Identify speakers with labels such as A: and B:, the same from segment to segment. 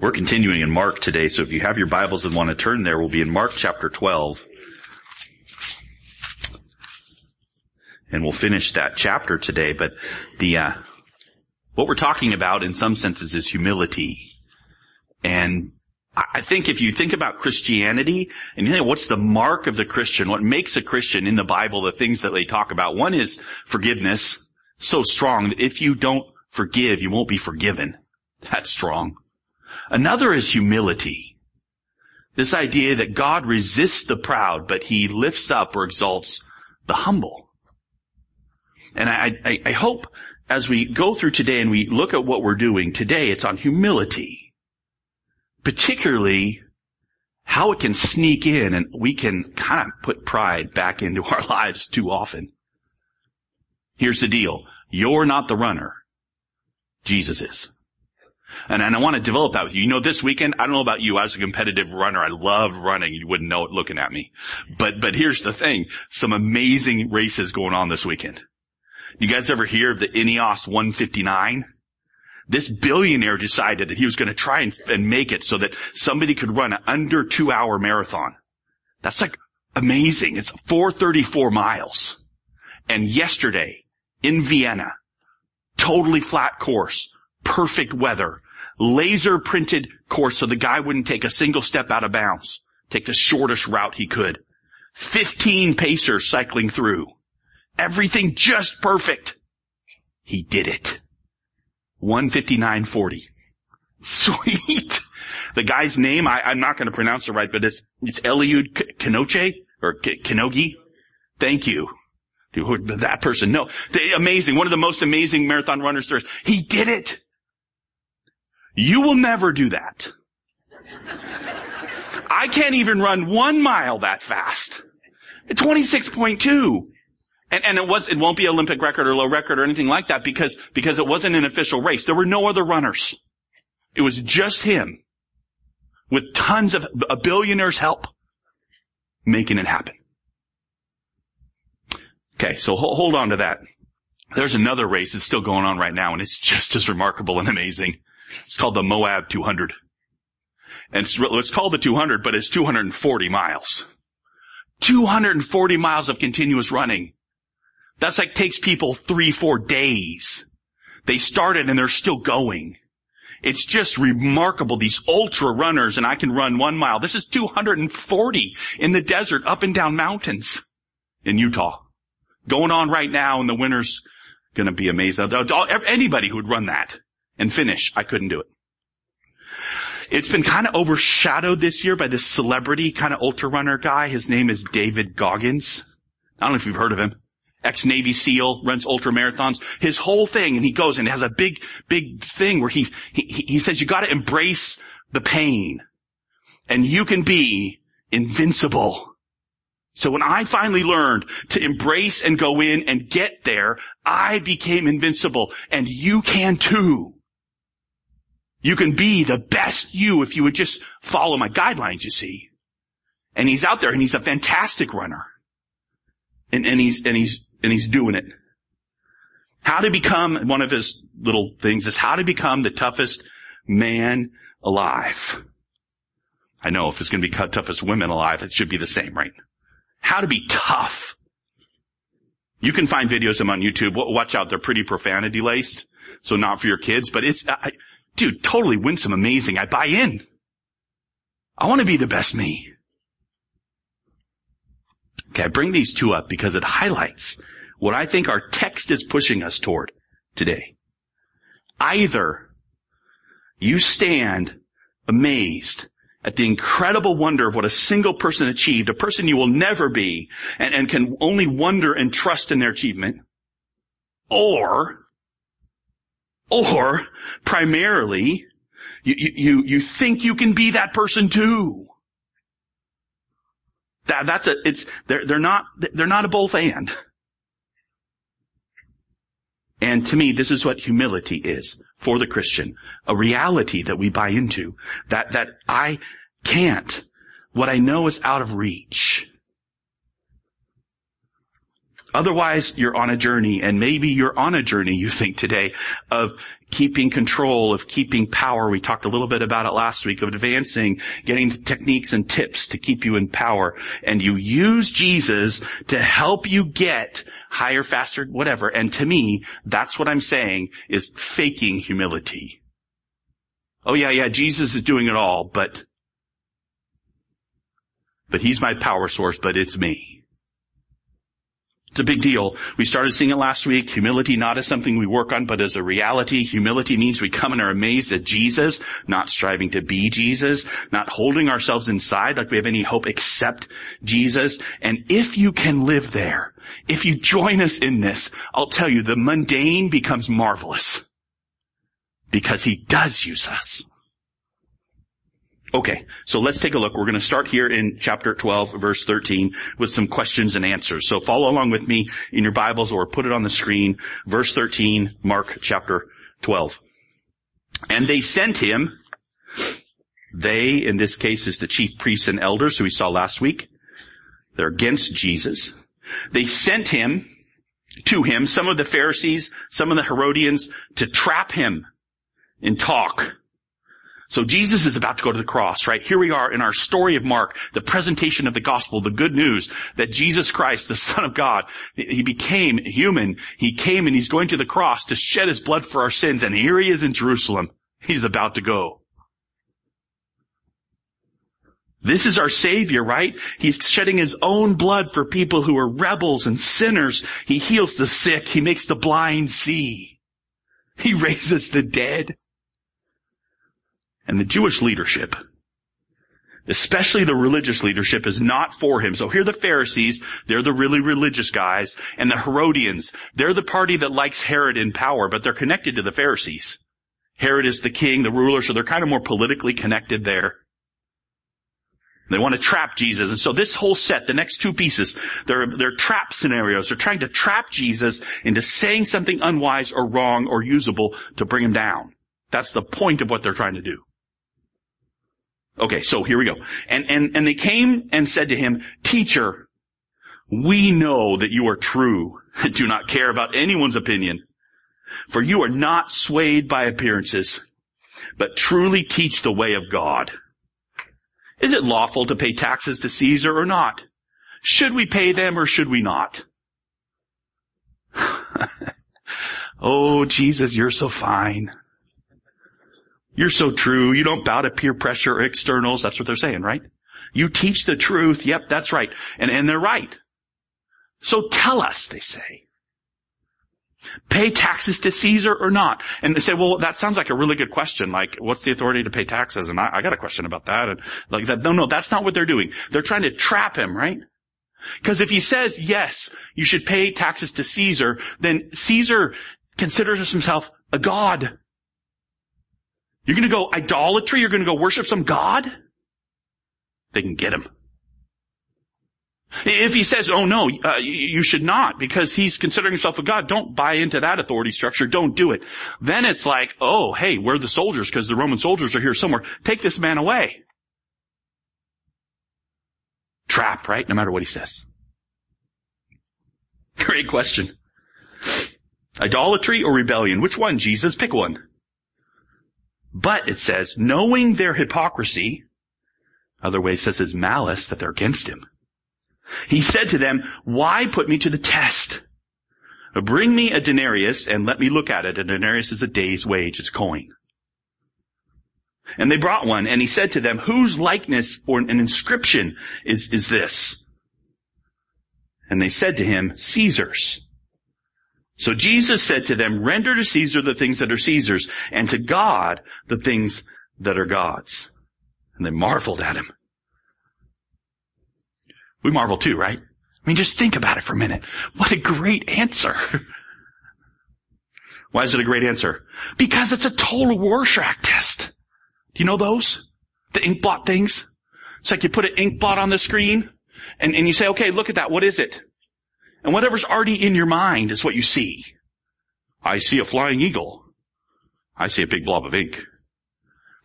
A: We're continuing in Mark today, so if you have your Bibles and want to turn there, we'll be in Mark chapter 12. And we'll finish that chapter today, but the, uh, what we're talking about in some senses is humility. And I think if you think about Christianity and you think what's the mark of the Christian, what makes a Christian in the Bible, the things that they talk about, one is forgiveness, so strong that if you don't forgive, you won't be forgiven. That's strong. Another is humility. This idea that God resists the proud, but he lifts up or exalts the humble. And I, I, I, hope as we go through today and we look at what we're doing today, it's on humility. Particularly how it can sneak in and we can kind of put pride back into our lives too often. Here's the deal. You're not the runner. Jesus is. And, and I want to develop that with you. You know, this weekend, I don't know about you, as a competitive runner, I love running. You wouldn't know it looking at me. But, but here's the thing. Some amazing races going on this weekend. You guys ever hear of the Ineos 159? This billionaire decided that he was going to try and, and make it so that somebody could run an under two hour marathon. That's like amazing. It's 434 miles. And yesterday in Vienna, totally flat course, perfect weather, laser printed course so the guy wouldn't take a single step out of bounds. Take the shortest route he could. 15 pacers cycling through. Everything just perfect. He did it. 159.40. Sweet. The guy's name, I, am not going to pronounce it right, but it's, it's Eliud Kenoche or Kenogi. Thank you. That person, no. Amazing. One of the most amazing marathon runners there is. He did it. You will never do that. I can't even run one mile that fast. 26.2. And, and it was, it won't be Olympic record or low record or anything like that because, because it wasn't an official race. There were no other runners. It was just him with tons of a billionaire's help making it happen. Okay, so hold, on to that. There's another race that's still going on right now and it's just as remarkable and amazing. It's called the Moab 200. And it's, it's called the 200, but it's 240 miles. 240 miles of continuous running. That's like takes people three, four days. They started and they're still going. It's just remarkable. These ultra runners and I can run one mile. This is 240 in the desert up and down mountains in Utah. Going on right now and the winter's gonna be amazing. Anybody who would run that and finish. I couldn't do it. It's been kind of overshadowed this year by this celebrity kind of ultra runner guy. His name is David Goggins. I don't know if you've heard of him. Ex-Navy SEAL, runs ultra marathons. His whole thing, and he goes and has a big, big thing where he, he, he says you gotta embrace the pain. And you can be invincible. So when I finally learned to embrace and go in and get there, I became invincible and you can too. You can be the best you if you would just follow my guidelines, you see. And he's out there and he's a fantastic runner. And, and he's, and he's, and he's doing it. How to become, one of his little things is how to become the toughest man alive. I know if it's going to be toughest women alive, it should be the same, right? How to be tough. You can find videos of them on YouTube. Watch out, they're pretty profanity laced. So not for your kids, but it's, I, dude, totally winsome, amazing. I buy in. I want to be the best me. Okay, I bring these two up because it highlights what I think our text is pushing us toward today. Either you stand amazed at the incredible wonder of what a single person achieved, a person you will never be, and, and can only wonder and trust in their achievement, or or primarily, you, you, you think you can be that person too. That, that's a, it's, they're, they're not, they're not a both and. And to me, this is what humility is for the Christian. A reality that we buy into. That, that I can't. What I know is out of reach. Otherwise, you're on a journey, and maybe you're on a journey, you think today, of keeping control, of keeping power. We talked a little bit about it last week, of advancing, getting techniques and tips to keep you in power. And you use Jesus to help you get higher, faster, whatever. And to me, that's what I'm saying is faking humility. Oh yeah, yeah, Jesus is doing it all, but, but he's my power source, but it's me. It's a big deal. We started seeing it last week. Humility not as something we work on, but as a reality. Humility means we come and are amazed at Jesus, not striving to be Jesus, not holding ourselves inside like we have any hope except Jesus. And if you can live there, if you join us in this, I'll tell you the mundane becomes marvelous because he does use us. Okay, so let's take a look. We're going to start here in chapter 12, verse 13, with some questions and answers. So follow along with me in your Bibles or put it on the screen. Verse 13, Mark chapter 12. And they sent him, they, in this case, is the chief priests and elders who we saw last week. They're against Jesus. They sent him to him, some of the Pharisees, some of the Herodians, to trap him in talk so Jesus is about to go to the cross, right? Here we are in our story of Mark, the presentation of the gospel, the good news that Jesus Christ, the Son of God, He became human. He came and He's going to the cross to shed His blood for our sins. And here He is in Jerusalem. He's about to go. This is our Savior, right? He's shedding His own blood for people who are rebels and sinners. He heals the sick. He makes the blind see. He raises the dead and the Jewish leadership, especially the religious leadership, is not for him. So here the Pharisees, they're the really religious guys, and the Herodians, they're the party that likes Herod in power, but they're connected to the Pharisees. Herod is the king, the ruler, so they're kind of more politically connected there. They want to trap Jesus. And so this whole set, the next two pieces, they're, they're trap scenarios. They're trying to trap Jesus into saying something unwise or wrong or usable to bring him down. That's the point of what they're trying to do. Okay, so here we go. And, and, and they came and said to him, teacher, we know that you are true and do not care about anyone's opinion, for you are not swayed by appearances, but truly teach the way of God. Is it lawful to pay taxes to Caesar or not? Should we pay them or should we not? oh, Jesus, you're so fine. You're so true. You don't bow to peer pressure or externals. That's what they're saying, right? You teach the truth. Yep, that's right. And, and they're right. So tell us, they say. Pay taxes to Caesar or not? And they say, well, that sounds like a really good question. Like, what's the authority to pay taxes? And I, I got a question about that. And like that. No, no, that's not what they're doing. They're trying to trap him, right? Because if he says, yes, you should pay taxes to Caesar, then Caesar considers himself a god. You're going to go idolatry? You're going to go worship some God? They can get him. If he says, oh no, uh, you should not because he's considering himself a God, don't buy into that authority structure. Don't do it. Then it's like, oh, hey, we're the soldiers because the Roman soldiers are here somewhere. Take this man away. Trap, right? No matter what he says. Great question. Idolatry or rebellion? Which one, Jesus? Pick one. But it says, knowing their hypocrisy, other way says his malice, that they're against him. He said to them, why put me to the test? Bring me a denarius and let me look at it. A denarius is a day's wage. It's coin. And they brought one and he said to them, whose likeness or an inscription is, is this? And they said to him, Caesar's. So Jesus said to them, render to Caesar the things that are Caesar's and to God the things that are God's. And they marveled at him. We marvel too, right? I mean, just think about it for a minute. What a great answer. Why is it a great answer? Because it's a total Rorschach test. Do you know those? The ink blot things? It's like you put an ink blot on the screen and, and you say, okay, look at that. What is it? And whatever's already in your mind is what you see. I see a flying eagle. I see a big blob of ink.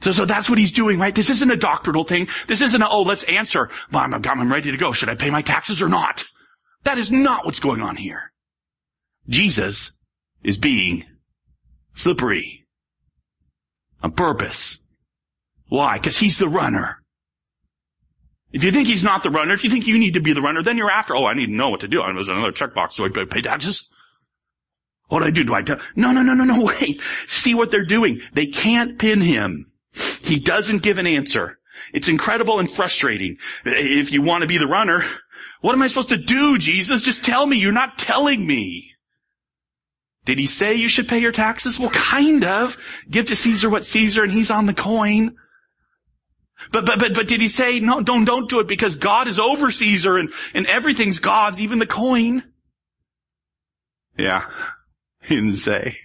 A: So, so that's what he's doing, right? This isn't a doctrinal thing. This isn't a, oh, let's answer. I'm, I'm ready to go. Should I pay my taxes or not? That is not what's going on here. Jesus is being slippery on purpose. Why? Because he's the runner. If you think he's not the runner, if you think you need to be the runner, then you're after, oh, I need to know what to do. I was another checkbox. Do I pay taxes? What do I do? Do I tell? No, no, no, no, no, wait. See what they're doing. They can't pin him. He doesn't give an answer. It's incredible and frustrating. If you want to be the runner, what am I supposed to do, Jesus? Just tell me. You're not telling me. Did he say you should pay your taxes? Well, kind of. Give to Caesar what Caesar and he's on the coin. But, but, but, but did he say, no, don't, don't do it because God is over Caesar and, and everything's God's, even the coin? Yeah. He didn't say.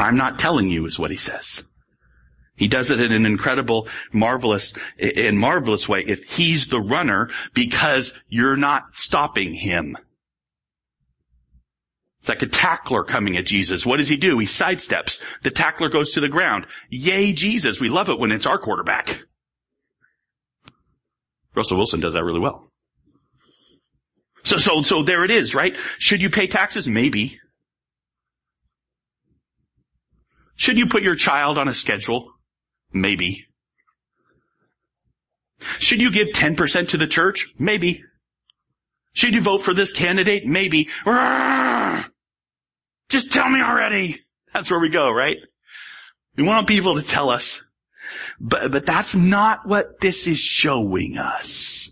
A: I'm not telling you is what he says. He does it in an incredible, marvelous, in marvelous way if he's the runner because you're not stopping him. It's like a tackler coming at Jesus. What does he do? He sidesteps. The tackler goes to the ground. Yay, Jesus. We love it when it's our quarterback. Russell Wilson does that really well. So, so, so there it is, right? Should you pay taxes? Maybe. Should you put your child on a schedule? Maybe. Should you give 10% to the church? Maybe. Should you vote for this candidate? Maybe. Just tell me already. That's where we go, right? We want people to tell us. But, but that's not what this is showing us.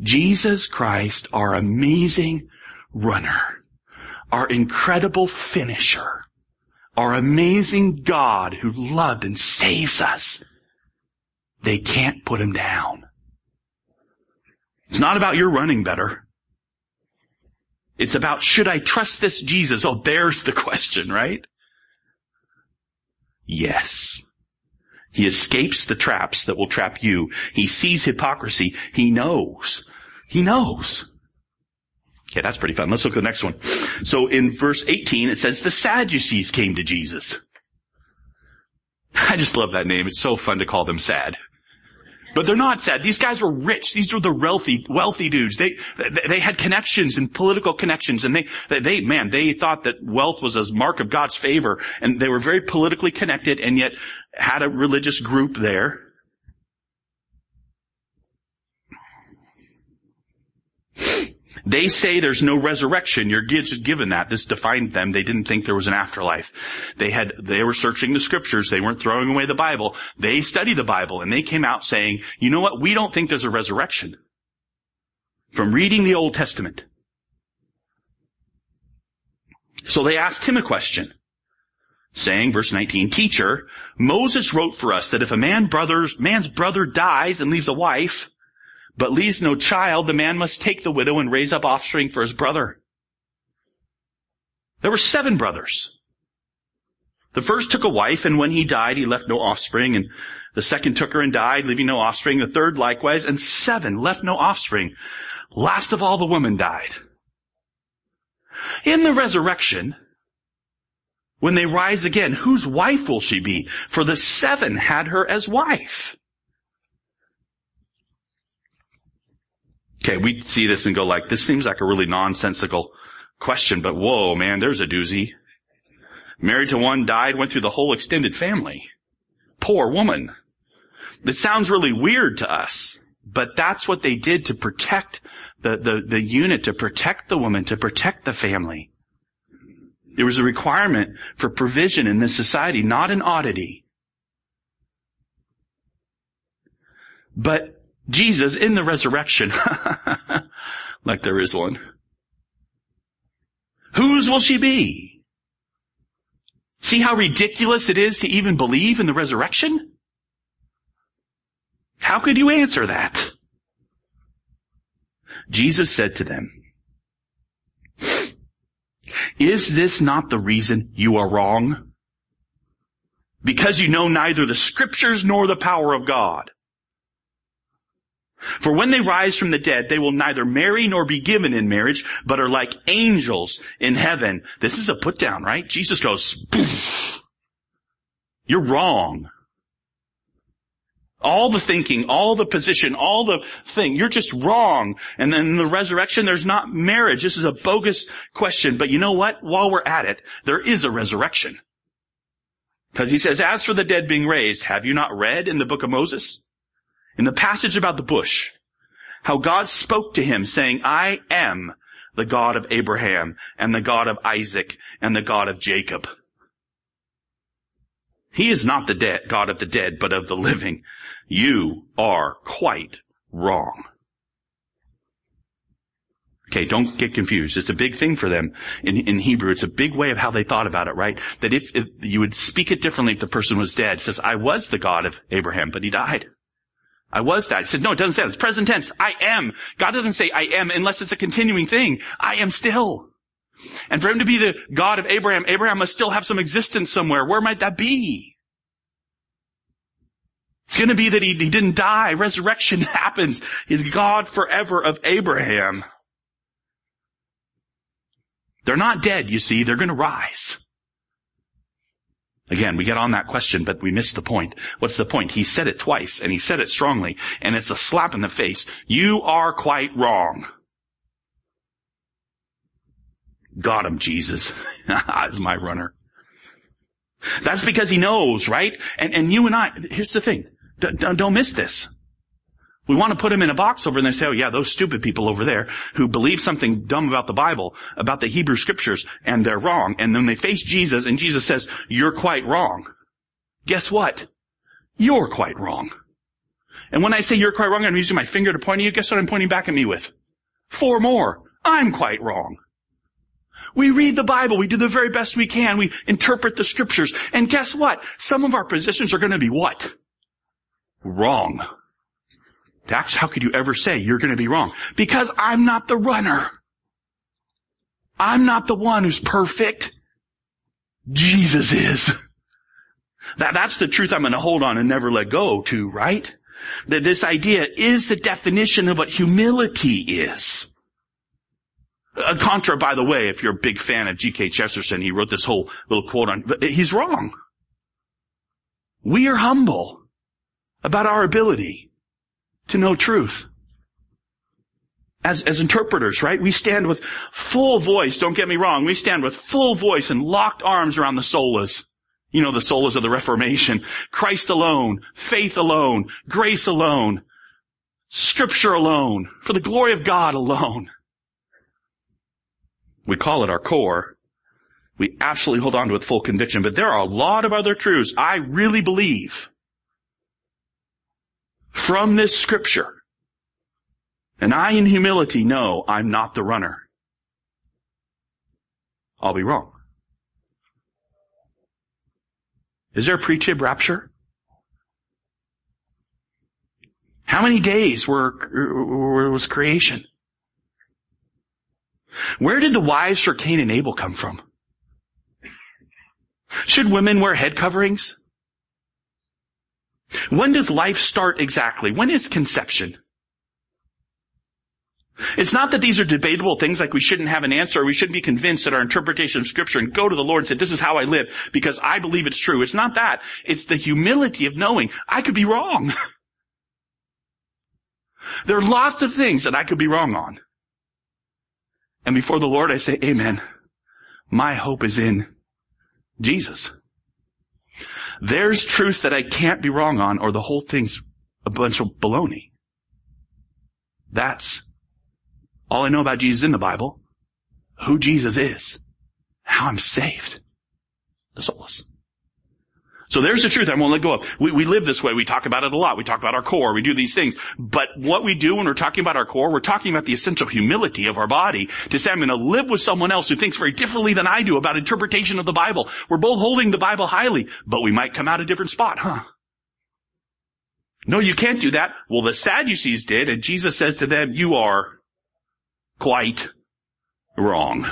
A: Jesus Christ, our amazing runner, our incredible finisher, our amazing God who loved and saves us, they can't put him down. It's not about your running better. It's about should I trust this Jesus? Oh, there's the question, right? Yes. He escapes the traps that will trap you. He sees hypocrisy. He knows. He knows. Okay, that's pretty fun. Let's look at the next one. So in verse 18, it says the Sadducees came to Jesus. I just love that name. It's so fun to call them sad. But they're not sad. These guys were rich. These were the wealthy, wealthy dudes. They, they had connections and political connections and they, they, man, they thought that wealth was a mark of God's favor and they were very politically connected and yet had a religious group there. They say there's no resurrection. You're just given that. This defined them. They didn't think there was an afterlife. They had, they were searching the scriptures. They weren't throwing away the Bible. They studied the Bible and they came out saying, you know what? We don't think there's a resurrection. From reading the Old Testament. So they asked him a question saying, verse 19, teacher, Moses wrote for us that if a man brother's, man's brother dies and leaves a wife, but leaves no child, the man must take the widow and raise up offspring for his brother. There were seven brothers. The first took a wife, and when he died, he left no offspring, and the second took her and died, leaving no offspring. The third likewise, and seven left no offspring. Last of all, the woman died. In the resurrection, when they rise again, whose wife will she be? For the seven had her as wife. Okay, we see this and go like, this seems like a really nonsensical question, but whoa, man, there's a doozy. Married to one, died, went through the whole extended family. Poor woman. It sounds really weird to us, but that's what they did to protect the, the, the unit, to protect the woman, to protect the family. There was a requirement for provision in this society, not an oddity. But Jesus in the resurrection, like there is one. Whose will she be? See how ridiculous it is to even believe in the resurrection? How could you answer that? Jesus said to them, is this not the reason you are wrong? Because you know neither the scriptures nor the power of God. For when they rise from the dead, they will neither marry nor be given in marriage, but are like angels in heaven. This is a put down, right? Jesus goes, Poof. you're wrong. All the thinking, all the position, all the thing, you're just wrong. And then in the resurrection, there's not marriage. This is a bogus question. But you know what? While we're at it, there is a resurrection. Because he says, as for the dead being raised, have you not read in the book of Moses? In the passage about the bush, how God spoke to him saying, I am the God of Abraham and the God of Isaac and the God of Jacob. He is not the dead, God of the dead, but of the living. You are quite wrong. Okay, don't get confused. It's a big thing for them in, in Hebrew. It's a big way of how they thought about it, right? That if, if you would speak it differently if the person was dead. It says, I was the God of Abraham, but he died. I was that. He said, no, it doesn't say that. It's present tense. I am. God doesn't say I am unless it's a continuing thing. I am still. And for him to be the God of Abraham, Abraham must still have some existence somewhere. Where might that be? It's going to be that he, he didn't die. Resurrection happens. He's God forever of Abraham. They're not dead, you see. They're going to rise. Again, we get on that question, but we miss the point. What's the point? He said it twice, and he said it strongly, and it's a slap in the face. You are quite wrong. Got him, Jesus. As my runner. That's because he knows, right? And, and you and I, here's the thing. D- don't miss this. We want to put them in a box over and say, oh yeah, those stupid people over there who believe something dumb about the Bible, about the Hebrew scriptures, and they're wrong. And then they face Jesus and Jesus says, you're quite wrong. Guess what? You're quite wrong. And when I say you're quite wrong, I'm using my finger to point at you. Guess what I'm pointing back at me with? Four more. I'm quite wrong. We read the Bible. We do the very best we can. We interpret the scriptures. And guess what? Some of our positions are going to be what? Wrong. Dax, how could you ever say you're going to be wrong? Because I'm not the runner. I'm not the one who's perfect. Jesus is. That, that's the truth I'm going to hold on and never let go to, right? That this idea is the definition of what humility is. A contra, by the way, if you're a big fan of G.K. Chesterton, he wrote this whole little quote on, but he's wrong. We are humble about our ability to know truth. As, as interpreters, right? We stand with full voice, don't get me wrong, we stand with full voice and locked arms around the solas. You know, the solas of the Reformation. Christ alone, faith alone, grace alone, scripture alone, for the glory of God alone. We call it our core. We absolutely hold on to it with full conviction, but there are a lot of other truths I really believe from this scripture. And I in humility know I'm not the runner. I'll be wrong. Is there a pre-trib rapture? How many days were, was creation? Where did the wives for Cain and Abel come from? Should women wear head coverings? When does life start exactly? When is conception? It's not that these are debatable things like we shouldn't have an answer or we shouldn't be convinced that our interpretation of scripture and go to the Lord and say, this is how I live because I believe it's true. It's not that. It's the humility of knowing I could be wrong. there are lots of things that I could be wrong on. And before the Lord I say, amen. My hope is in Jesus. There's truth that I can't be wrong on or the whole thing's a bunch of baloney. That's all I know about Jesus in the Bible, who Jesus is, how I'm saved. The solas. So there's the truth I won't let go of. We, we live this way. We talk about it a lot. We talk about our core. We do these things. But what we do when we're talking about our core, we're talking about the essential humility of our body to say I'm going to live with someone else who thinks very differently than I do about interpretation of the Bible. We're both holding the Bible highly, but we might come out a different spot, huh? No, you can't do that. Well, the Sadducees did, and Jesus says to them, you are quite wrong.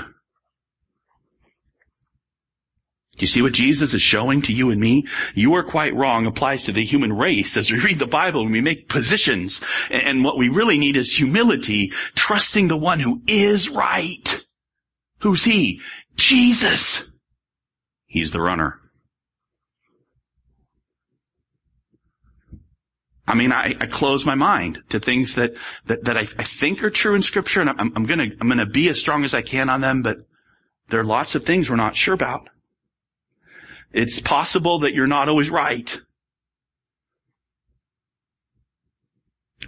A: Do you see what Jesus is showing to you and me? You are quite wrong applies to the human race as we read the Bible and we make positions. And what we really need is humility, trusting the one who is right. Who's he? Jesus. He's the runner. I mean, I, I close my mind to things that, that, that I, I think are true in scripture and I'm, I'm gonna, I'm gonna be as strong as I can on them, but there are lots of things we're not sure about. It's possible that you're not always right.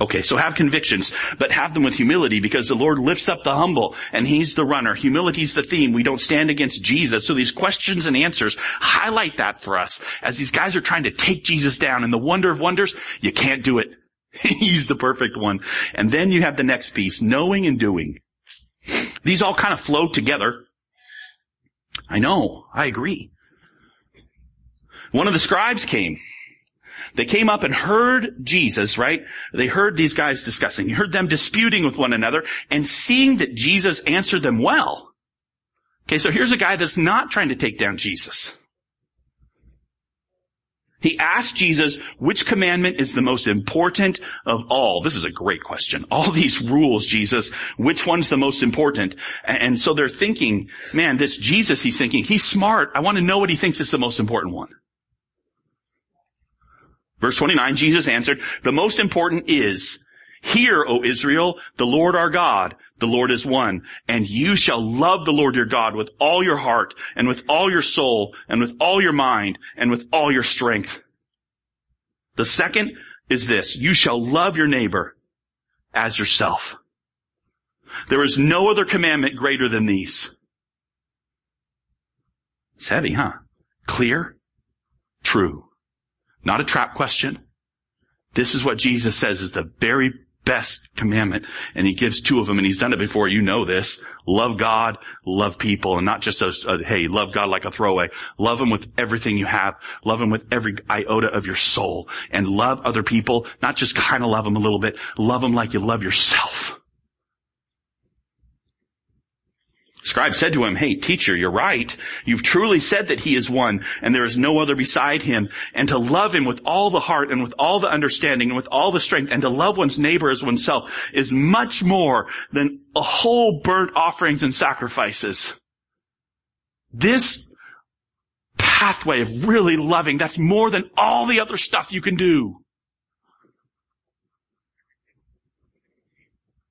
A: Okay, so have convictions, but have them with humility because the Lord lifts up the humble and He's the runner. Humility's the theme. We don't stand against Jesus. So these questions and answers highlight that for us as these guys are trying to take Jesus down and the wonder of wonders, you can't do it. He's the perfect one. And then you have the next piece, knowing and doing. These all kind of flow together. I know, I agree. One of the scribes came they came up and heard Jesus, right? They heard these guys discussing. You heard them disputing with one another and seeing that Jesus answered them well. Okay, so here's a guy that's not trying to take down Jesus. He asked Jesus, which commandment is the most important of all? This is a great question. All these rules, Jesus, which one's the most important? And so they're thinking, man, this Jesus, he's thinking, he's smart. I want to know what he thinks is the most important one. Verse 29, Jesus answered, the most important is, Hear, O Israel, the Lord our God, the Lord is one, and you shall love the Lord your God with all your heart, and with all your soul, and with all your mind, and with all your strength. The second is this, you shall love your neighbor as yourself. There is no other commandment greater than these. It's heavy, huh? Clear? True. Not a trap question. This is what Jesus says is the very best commandment. And he gives two of them and he's done it before. You know this. Love God, love people, and not just a, a hey, love God like a throwaway. Love him with everything you have. Love him with every iota of your soul. And love other people, not just kind of love them a little bit. Love them like you love yourself. Scribe said to him, hey teacher, you're right. You've truly said that he is one and there is no other beside him and to love him with all the heart and with all the understanding and with all the strength and to love one's neighbor as oneself is much more than a whole burnt offerings and sacrifices. This pathway of really loving, that's more than all the other stuff you can do.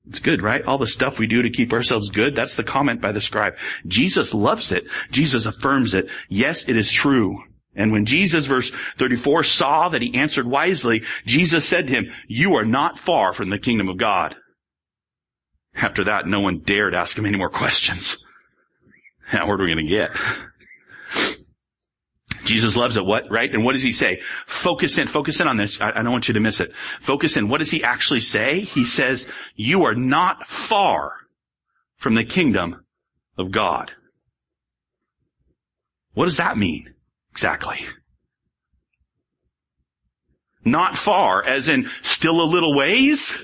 A: It's good, right? All the stuff we do to keep ourselves good, that's the comment by the scribe. Jesus loves it. Jesus affirms it. Yes, it is true. And when Jesus, verse 34, saw that he answered wisely, Jesus said to him, you are not far from the kingdom of God. After that, no one dared ask him any more questions. Now, what are we going to get? Jesus loves it. What, right? And what does he say? Focus in, focus in on this. I, I, don't want you to miss it. Focus in. What does he actually say? He says, you are not far from the kingdom of God. What does that mean? Exactly. Not far, as in still a little ways?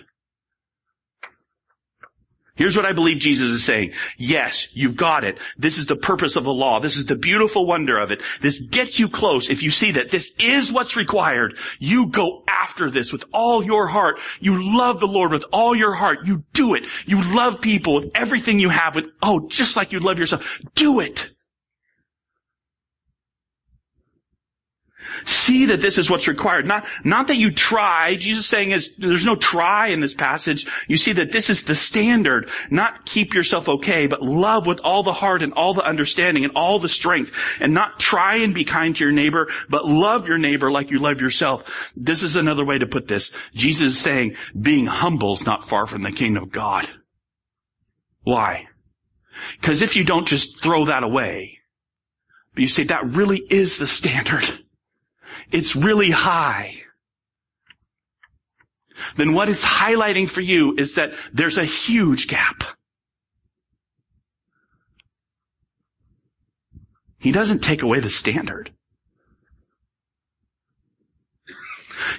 A: Here's what I believe Jesus is saying. Yes, you've got it. This is the purpose of the law. This is the beautiful wonder of it. This gets you close. If you see that this is what's required, you go after this with all your heart. You love the Lord with all your heart. You do it. You love people with everything you have with, oh, just like you love yourself. Do it. See that this is what's required. Not, not that you try. Jesus saying is, there's no try in this passage. You see that this is the standard. Not keep yourself okay, but love with all the heart and all the understanding and all the strength. And not try and be kind to your neighbor, but love your neighbor like you love yourself. This is another way to put this. Jesus is saying, being humble is not far from the kingdom of God. Why? Because if you don't just throw that away, but you say that really is the standard, it's really high, then what it's highlighting for you is that there's a huge gap. He doesn't take away the standard.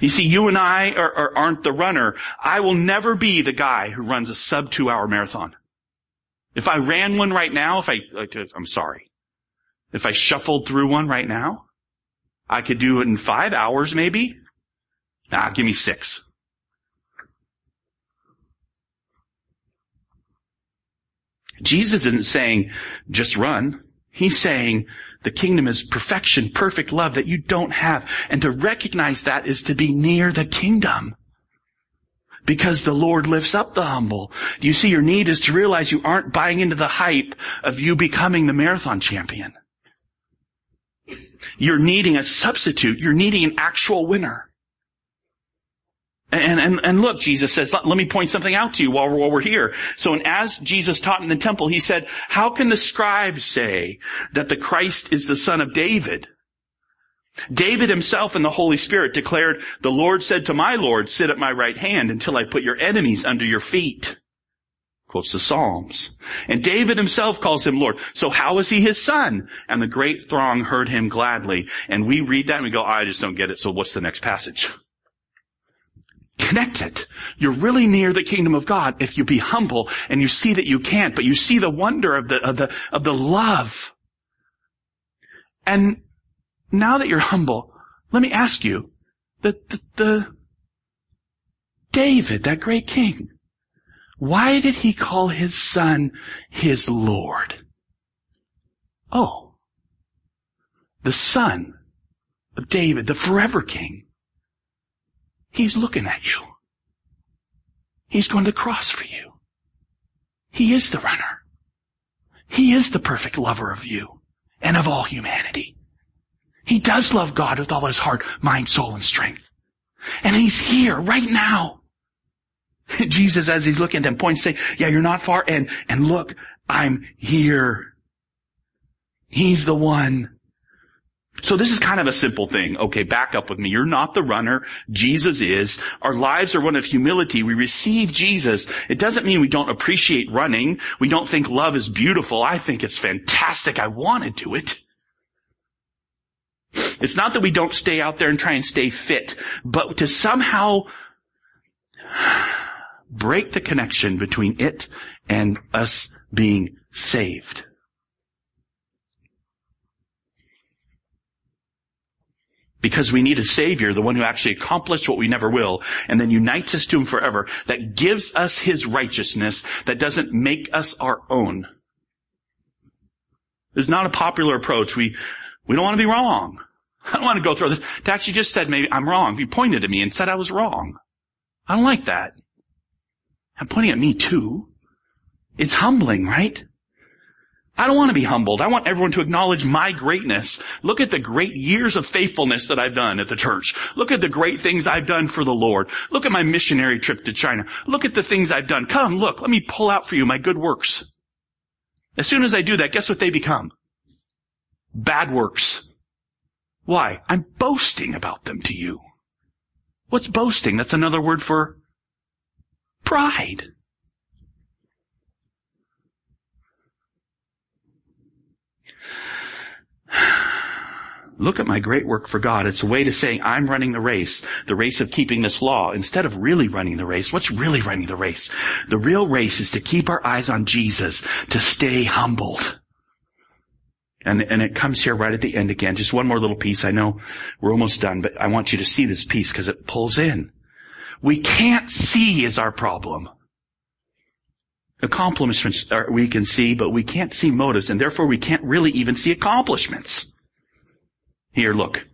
A: You see, you and I are, are, aren't the runner. I will never be the guy who runs a sub two hour marathon. If I ran one right now, if I, I'm sorry. If I shuffled through one right now, I could do it in five hours maybe. Ah, give me six. Jesus isn't saying just run. He's saying The kingdom is perfection, perfect love that you don't have. And to recognize that is to be near the kingdom. Because the Lord lifts up the humble. You see your need is to realize you aren't buying into the hype of you becoming the marathon champion. You're needing a substitute. You're needing an actual winner. And, and, and look, Jesus says, let, let me point something out to you while, while we're here. So and as Jesus taught in the temple, he said, how can the scribes say that the Christ is the son of David? David himself and the Holy Spirit declared, the Lord said to my Lord, sit at my right hand until I put your enemies under your feet. Quotes the Psalms. And David himself calls him Lord. So how is he his son? And the great throng heard him gladly. And we read that and we go, I just don't get it. So what's the next passage? Connect it. You're really near the kingdom of God if you be humble and you see that you can't, but you see the wonder of the, of the, of the love. And now that you're humble, let me ask you, the, the David, that great king, why did he call his son his Lord? Oh, the son of David, the forever king. He's looking at you. He's going to cross for you. He is the runner. He is the perfect lover of you and of all humanity. He does love God with all his heart, mind, soul, and strength. And he's here right now. Jesus, as he's looking at them, points, say, yeah, you're not far. And, and look, I'm here. He's the one so this is kind of a simple thing. Okay, back up with me. You're not the runner. Jesus is. Our lives are one of humility. We receive Jesus. It doesn't mean we don't appreciate running. We don't think love is beautiful. I think it's fantastic. I want to do it. It's not that we don't stay out there and try and stay fit, but to somehow break the connection between it and us being saved. because we need a savior, the one who actually accomplished what we never will, and then unites us to him forever, that gives us his righteousness, that doesn't make us our own. It's not a popular approach. We, we don't want to be wrong. I don't want to go through this. Tax, you just said maybe I'm wrong. You pointed at me and said I was wrong. I don't like that. I'm pointing at me too. It's humbling, right? I don't want to be humbled. I want everyone to acknowledge my greatness. Look at the great years of faithfulness that I've done at the church. Look at the great things I've done for the Lord. Look at my missionary trip to China. Look at the things I've done. Come, look, let me pull out for you my good works. As soon as I do that, guess what they become? Bad works. Why? I'm boasting about them to you. What's boasting? That's another word for pride. look at my great work for God. It's a way to saying I'm running the race, the race of keeping this law, instead of really running the race. What's really running the race? The real race is to keep our eyes on Jesus, to stay humbled. And, and it comes here right at the end again. Just one more little piece. I know we're almost done, but I want you to see this piece because it pulls in. We can't see is our problem. Accomplishments are, we can see, but we can't see motives, and therefore we can't really even see accomplishments. Here, look.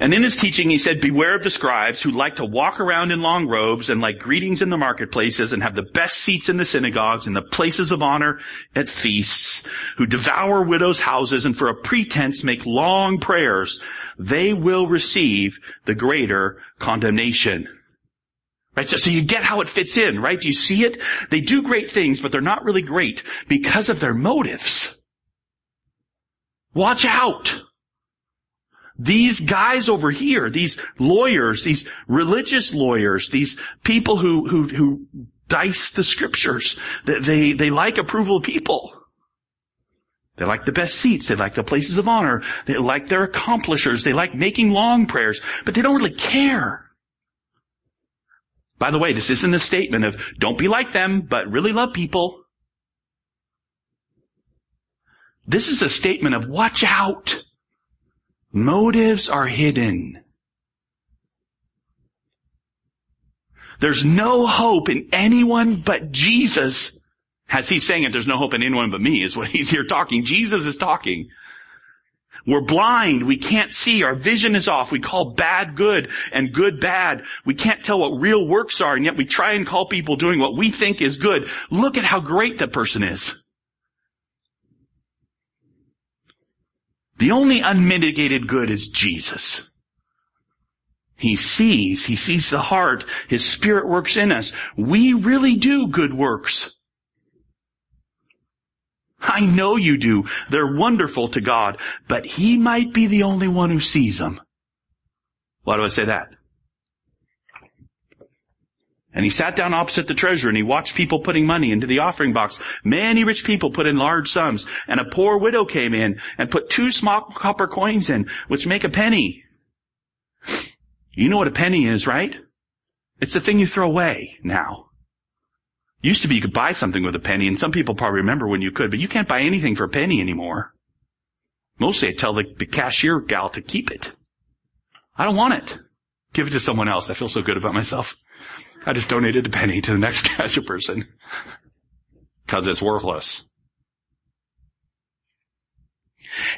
A: And in his teaching, he said, beware of the scribes who like to walk around in long robes and like greetings in the marketplaces and have the best seats in the synagogues and the places of honor at feasts, who devour widows' houses and for a pretense make long prayers. They will receive the greater condemnation. Right? So, so you get how it fits in, right? Do you see it? They do great things, but they're not really great because of their motives. Watch out. These guys over here, these lawyers, these religious lawyers, these people who, who, who dice the scriptures, they, they like approval of people. They like the best seats. They like the places of honor. They like their accomplishers. They like making long prayers, but they don't really care. By the way, this isn't a statement of don't be like them, but really love people. This is a statement of watch out. Motives are hidden. There's no hope in anyone but Jesus As he's saying it, there's no hope in anyone but me is what he's here talking. Jesus is talking. We're blind. We can't see. Our vision is off. We call bad good and good bad. We can't tell what real works are and yet we try and call people doing what we think is good. Look at how great that person is. The only unmitigated good is Jesus. He sees, he sees the heart, his spirit works in us. We really do good works. I know you do. They're wonderful to God, but he might be the only one who sees them. Why do I say that? And he sat down opposite the treasurer and he watched people putting money into the offering box. Many rich people put in large sums and a poor widow came in and put two small copper coins in, which make a penny. You know what a penny is, right? It's the thing you throw away now. Used to be you could buy something with a penny and some people probably remember when you could, but you can't buy anything for a penny anymore. Mostly I tell the, the cashier gal to keep it. I don't want it. Give it to someone else. I feel so good about myself. I just donated a penny to the next cashier person. Cause it's worthless.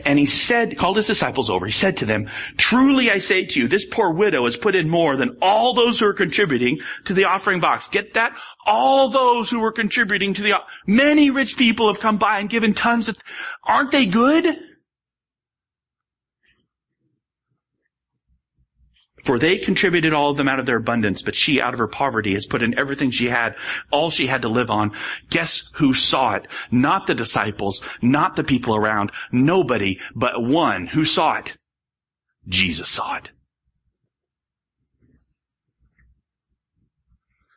A: And he said, called his disciples over, he said to them, truly I say to you, this poor widow has put in more than all those who are contributing to the offering box. Get that? All those who were contributing to the, many rich people have come by and given tons of, aren't they good? For they contributed all of them out of their abundance, but she out of her poverty has put in everything she had, all she had to live on. Guess who saw it? Not the disciples, not the people around, nobody, but one who saw it. Jesus saw it.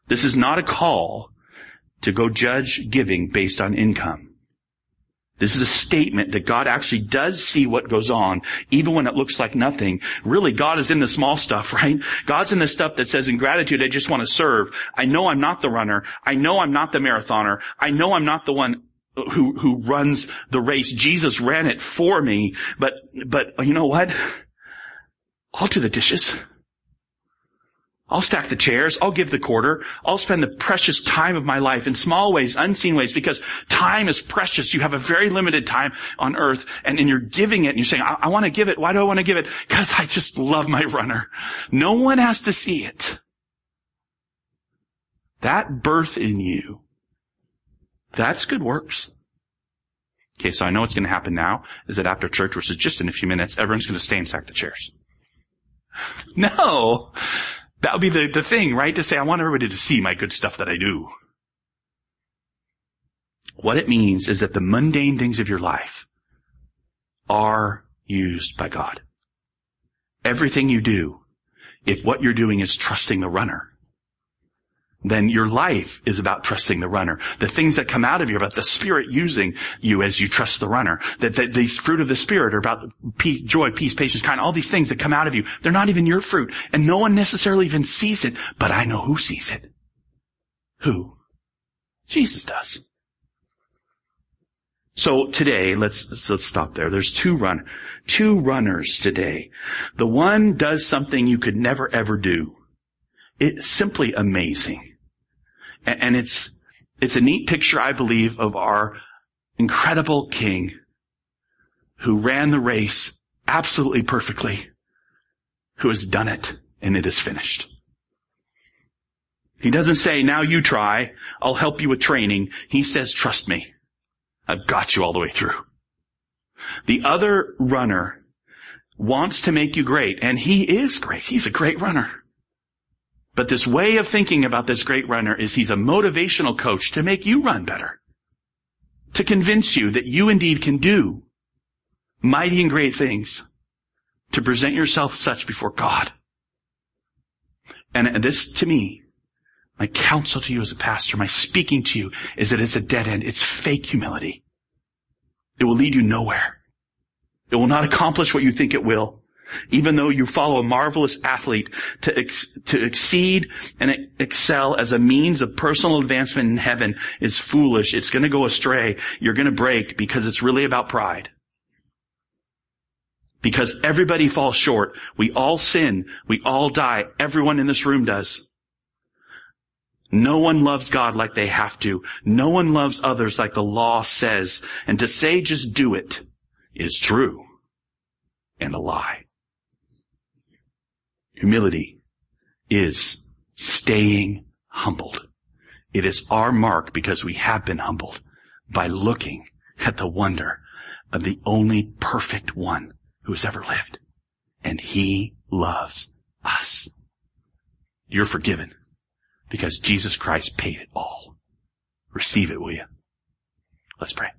A: This is not a call to go judge giving based on income. This is a statement that God actually does see what goes on, even when it looks like nothing. Really, God is in the small stuff, right? God's in the stuff that says in gratitude, I just want to serve. I know I'm not the runner. I know I'm not the marathoner. I know I'm not the one who, who runs the race. Jesus ran it for me. But, but you know what? I'll do the dishes. I'll stack the chairs. I'll give the quarter. I'll spend the precious time of my life in small ways, unseen ways, because time is precious. You have a very limited time on earth and, you're giving it and you're saying, I, I want to give it. Why do I want to give it? Because I just love my runner. No one has to see it. That birth in you, that's good works. Okay, so I know what's going to happen now is that after church, which is just in a few minutes, everyone's going to stay and stack the chairs. No! That would be the, the thing, right? To say, I want everybody to see my good stuff that I do. What it means is that the mundane things of your life are used by God. Everything you do, if what you're doing is trusting the runner, then your life is about trusting the runner. The things that come out of you are about the Spirit using you as you trust the runner. That, these fruit of the Spirit are about peace, joy, peace, patience, kind, all these things that come out of you. They're not even your fruit. And no one necessarily even sees it, but I know who sees it. Who? Jesus does. So today, let's, let's stop there. There's two run, two runners today. The one does something you could never ever do. It's simply amazing. And it's, it's a neat picture, I believe, of our incredible king who ran the race absolutely perfectly, who has done it and it is finished. He doesn't say, now you try, I'll help you with training. He says, trust me. I've got you all the way through. The other runner wants to make you great, and he is great. He's a great runner. But this way of thinking about this great runner is he's a motivational coach to make you run better. To convince you that you indeed can do mighty and great things. To present yourself such before God. And this to me, my counsel to you as a pastor, my speaking to you is that it's a dead end. It's fake humility. It will lead you nowhere. It will not accomplish what you think it will. Even though you follow a marvelous athlete to, ex- to exceed and excel as a means of personal advancement in heaven is foolish. It's going to go astray. You're going to break because it's really about pride. Because everybody falls short. We all sin. We all die. Everyone in this room does. No one loves God like they have to. No one loves others like the law says. And to say just do it is true and a lie. Humility is staying humbled. It is our mark because we have been humbled by looking at the wonder of the only perfect one who has ever lived. And he loves us. You're forgiven because Jesus Christ paid it all. Receive it, will you? Let's pray.